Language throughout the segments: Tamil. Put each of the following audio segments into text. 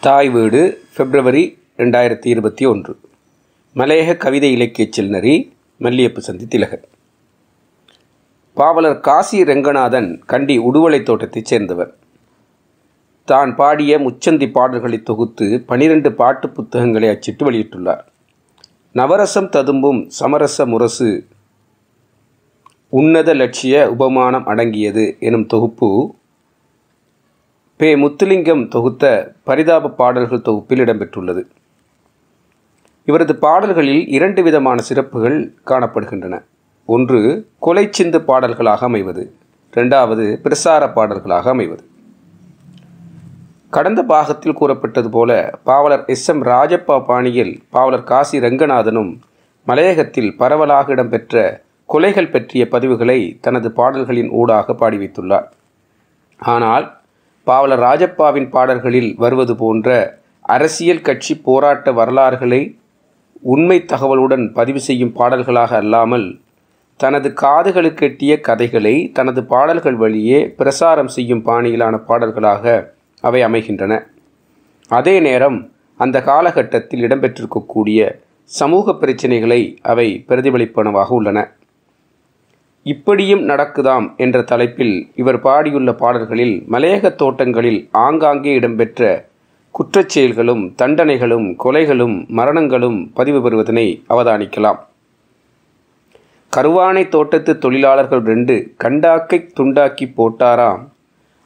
தாய் வீடு பிப்ரவரி ரெண்டாயிரத்தி இருபத்தி ஒன்று. மலையக கவிதை இலக்கியச் செல்நரி மல்லியப்பு சந்தி திலகர் பாவலர் காசி ரெங்கநாதன் கண்டி உடுவலை தோட்டத்தைச் சேர்ந்தவர். தான் பாடிய முச்சந்தி பாடல்களை தொகுத்து பனிரெண்டு பாட்டு புத்தகங்களை அச்சிட்டு வெளியிட்டுள்ளார். நவரசம் ததும்பும் சமரச முரசு உன்னத லட்சிய உபமானம் அடங்கியது எனும் தொகுப்பு பே. முத்துலிங்கம் தொகுத்த பரிதாப பாடல்கள் தொகுப்பில் இடம்பெற்றுள்ளது. இவரது பாடல்களில் இரண்டு விதமான சிறப்புகள் காணப்படுகின்றன. ஒன்று கொலை சிந்து பாடல்களாக அமைவது. இரண்டாவது பிரசார பாடல்களாக அமைவது. கடந்த பாகத்தில் கூறப்பட்டது போல பாவலர் எஸ். எம். ராஜப்பா பாணியில் பாவலர் காசி ரங்கநாதனும் மலையகத்தில் பரவலாக இடம்பெற்ற கொலைகள் பற்றிய பதிவுகளை தனது பாடல்களின் ஊடாக பாடி வைத்துள்ளார் ஆனால் பாவலர் ராஜப்பாவின் பாடல்களில் வருவது போன்ற அரசியல் கட்சி போராட்ட வரலாறுகளை உண்மை தகவலுடன் பதிவு செய்யும் பாடல்களாக அல்லாமல் தனது காதுகளுக்கு எட்டிய கதைகளை தனது பாடல்கள் வழியே பிரசாரம் செய்யும் பாணியிலான பாடல்களாக அவை அமைகின்றன. அதே நேரம் அந்த காலகட்டத்தில் இடம்பெற்றிருக்கக்கூடிய சமூக பிரச்சினைகளை அவை பிரதிபலிப்பனவாக உள்ளன. இப்படியும் நடக்குதாம் என்ற தலைப்பில் இவர் பாடியுள்ள பாடல்களில் மலையக தோட்டங்களில் ஆங்காங்கே இடம்பெற்ற குற்றச்செயல்களும் தண்டனைகளும் கொலைகளும் மரணங்களும் பதிவு பெறுவதனை அவதானிக்கலாம். கருவானை தோட்டத்து தொழிலாளர்கள் ரெண்டு கண்டாக்கை துண்டாக்கி போட்டாராம்.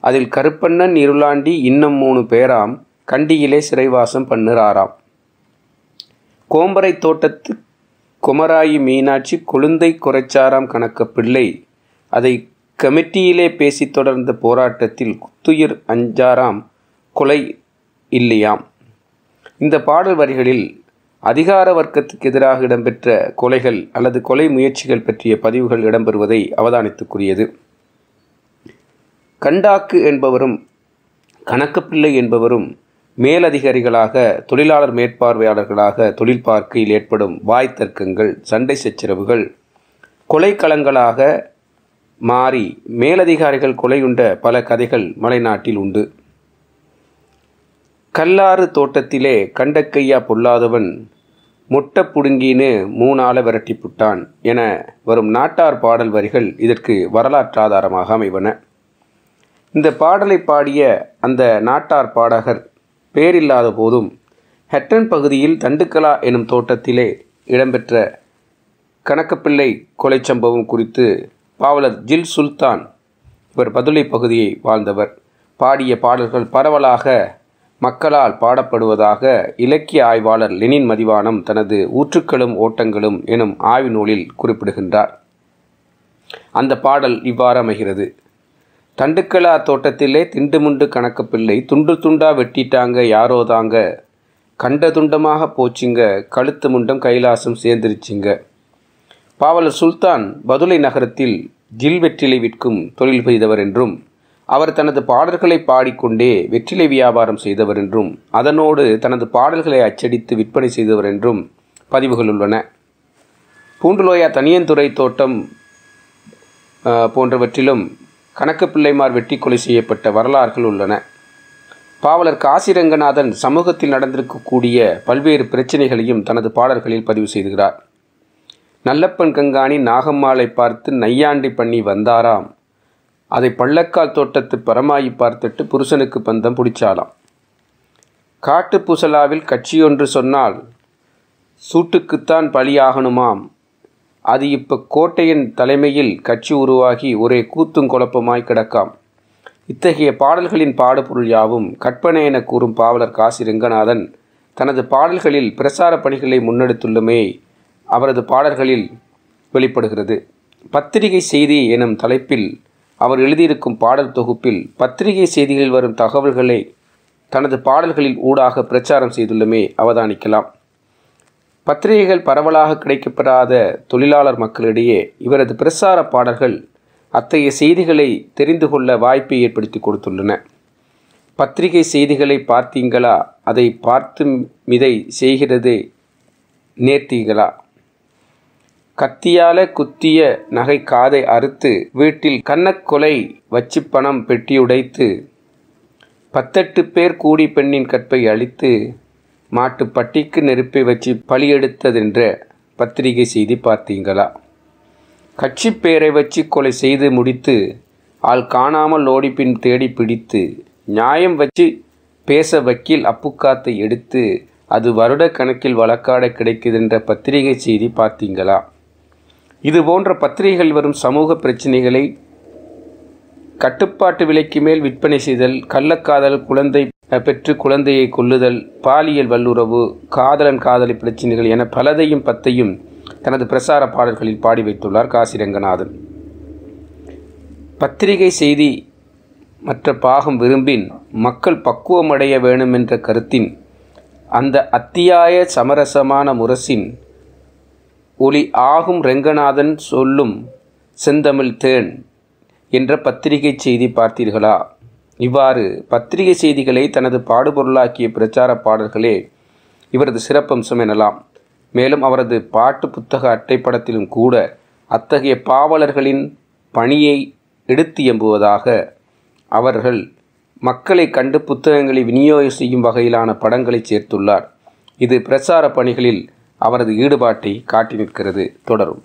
அதில் கருப்பண்ணன் இருளாண்டி இன்னும் மூணு பேராம். கண்டியிலே சிறைவாசம் பண்ணுறாராம். கோம்பரை தோட்டத்து குமராயி மீனாட்சி கொழுந்தை குறைச்சாராம் கணக்க பிள்ளை. அதை கமிட்டியிலே பேசி தொடர்ந்த போராட்டத்தில் குத்துயிர் அஞ்சாராம் கொலை இல்லையாம். இந்த பாடல் வரிகளில் அதிகார வர்க்கத்துக்கு எதிராக இடம்பெற்ற கொலைகள் அல்லது கொலை முயற்சிகள் பற்றிய பதிவுகள் இடம்பெறுவதை அவதானித்துக்குரியது. கண்டாக்கு என்பவரும் கணக்கப்பிள்ளை என்பவரும் மேலதிகாரிகளாக தொழிலாளர் மேற்பார்வையாளர்களாக தொழில் பார்க்கையில் ஏற்படும் வாய் தர்க்கங்கள் சண்டை சச்சரவுகள் கொலைக்களங்களாக மாறி மேலதிகாரிகள் கொலையுண்ட பல கதைகள் மலைநாட்டில் உண்டு. கல்லாறு தோட்டத்திலே கண்டக்கையா பொல்லாதவன் முட்டை புடுங்கின்னு மூணால விரட்டி புட்டான் என வரும் நாட்டார் பாடல் வரிகள் இதற்கு வரலாற்றாதாரமாக அமைவன. இந்த பாடலை பாடிய அந்த நாட்டார் பாடகர் பேரில்லாத போதும் ஹெட்டன் பகுதியில் தண்டுக்கலா எனும் தோட்டத்திலே இடம்பெற்ற கணக்கப்பிள்ளை கொலை சம்பவம் குறித்து பாவலர் ஜில் சுல்தான் இவர் பதுளை பகுதியை வாழ்ந்தவர். பாடிய பாடல்கள் பரவலாக மக்களால் பாடப்படுவதாக இலக்கிய ஆய்வாளர் லெனின் மதிவானம் தனது ஊற்றுக்களும் ஓட்டங்களும் எனும் ஆய்வு நூலில் குறிப்பிடுகின்றார். அந்த பாடல் இவ்வாறு அமைகிறது. தண்டுக்கலா தோட்டத்திலே திண்டுமுண்டு கணக்கு பிள்ளை துண்டு துண்டா வெட்டிட்டாங்க யாரோ தாங்க. கண்ட துண்டமாக போச்சுங்க கழுத்து முண்டம் கைலாசம் சேர்ந்துருச்சிங்க. பாவலர் சுல்தான் பதுளை நகரத்தில் ஜில் வெற்றிலை விற்கும் தொழில் செய்தவர் என்றும் அவர் தனது பாடல்களை பாடிக்கொண்டே வெற்றிலை வியாபாரம் செய்தவர் என்றும் அதனோடு தனது பாடல்களை அச்சடித்து விற்பனை செய்தவர் என்றும் பதிவுகள் உள்ளன. பூண்டுலோயா தனியந்துறை தோட்டம் போன்றவற்றிலும் கணக்கு பிள்ளைமார் வெட்டி கொலை செய்யப்பட்ட வரலாறுகள் உள்ளன. பாவலர் காசிரங்கநாதன் சமூகத்தில் நடந்திருக்கக்கூடிய பல்வேறு பிரச்சனைகளையும் தனது பாடல்களில் பதிவு செய்துகிறார். நல்லப்பன் கங்காணி நாகம்மாளை பார்த்து நையாண்டி பண்ணி வந்தாராம். அதை பள்ளக்கால் தோட்டத்து பரமாயி பார்த்துட்டு புருஷனுக்கு பந்தம் பிடிச்சாலாம் காட்டு பூசலாவில் கட்சியொன்று சொன்னால் சூட்டுக்குத்தான் பலியாகணுமாம். அது இப்போ கோட்டையின் தலைமையில் கட்சி உருவாகி ஒரே கூத்தும் குழப்பமாய் கிடக்காம். இத்தகைய பாடல்களின் பாடுபொருள் யாவும் கற்பனை என கூறும் பாவலர் காசி ரெங்கநாதன் தனது பாடல்களில் பிரசார பணிகளை முன்னெடுத்துள்ளமே அவரது பாடல்களில் வெளிப்படுகிறது. பத்திரிகை செய்தி எனும் தலைப்பில் அவர் எழுதியிருக்கும் பாடல் தொகுப்பில் பத்திரிகை செய்திகளில் வரும் தகவல்களை தனது பாடல்களில் ஊடாக பிரச்சாரம் செய்துள்ளமே அவதானிக்கலாம். பத்திரிகைகள் பரவலாக கிடைக்கப்பெறாத தொழிலாளர் மக்களிடையே இவரது பிரசார பாடல்கள் அத்தகைய செய்திகளை தெரிந்து கொள்ள வாய்ப்பை ஏற்படுத்தி கொடுத்துள்ளன. பத்திரிகை செய்திகளை பார்த்தீங்களா? அதை பார்த்து மிதை செய்கிறது நேர்த்தீங்களா கத்தியால குத்திய நகை காதை அறுத்து வீட்டில் கன்னக்கொலை வச்சு பணம் பெட்டியுடைத்து பத்தெட்டு பேர் கூடி பெண்ணின் கற்பை அழித்து மாட்டுப்பட்டிக்கு நெருப்பை வச்சு பலியெடுத்ததென்ற பத்திரிகை செய்தி பார்த்தீங்களா? கட்சி பேரை வச்சு கொலை செய்து முடித்து ஆள் காணாமல் ஓடிப்பின் தேடி பிடித்து நியாயம் வச்சு பேச வக்கீல் அப்புக்காத்தை எடுத்து அது வருட கணக்கில் வழக்காட கிடைக்குதுன்ற பத்திரிகை செய்தி பார்த்தீங்களா? இது போன்ற பத்திரிகைகள் வரும் சமூக பிரச்சனைகளை கட்டுப்பாட்டு விலைக்கு மேல் விற்பனை செய்தல் கள்ளக்காதல் குழந்தை பெற்று குழந்தையை கொல்லுதல் பாலியல் வல்லுறவு காதலன் காதலி பிரச்சனைகள் என பலதையும் பத்தையும் தனது பிரசார பாடல்களில் பாடி வைத்துள்ளார் காசி ரங்கநாதன் பத்திரிகை செய்தி மற்ற பாகம் விரும்பின் மக்கள் பக்குவமடைய வேணுமென்ற கருத்தின் அந்த அத்தியாய சமரசமான முரசின் ஒளி ஆகும் ரெங்கநாதன் சொல்லும் செந்தமிழ் தேன் என்ற பத்திரிகை செய்தி பார்த்தீர்களா? இவ்வாறு பத்திரிகை செய்திகளை தனது பாடுபொருளாக்கிய பிரச்சார பாடல்களே இவரது சிறப்பம்சம் எனலாம். மேலும் அவரது பாட்டு புத்தக அட்டைப்படத்திலும் கூட அத்தகைய பாவலர்களின் பணியை எடுத்து எம்புவதாக அவர்கள் மக்களை கண்டு புத்தகங்களை விநியோகம் செய்யும் வகையிலான படங்களை சேர்த்துள்ளார். இது பிரச்சார பணிகளில் அவரது ஈடுபாட்டை காட்டி நிற்கிறது தொடரும்.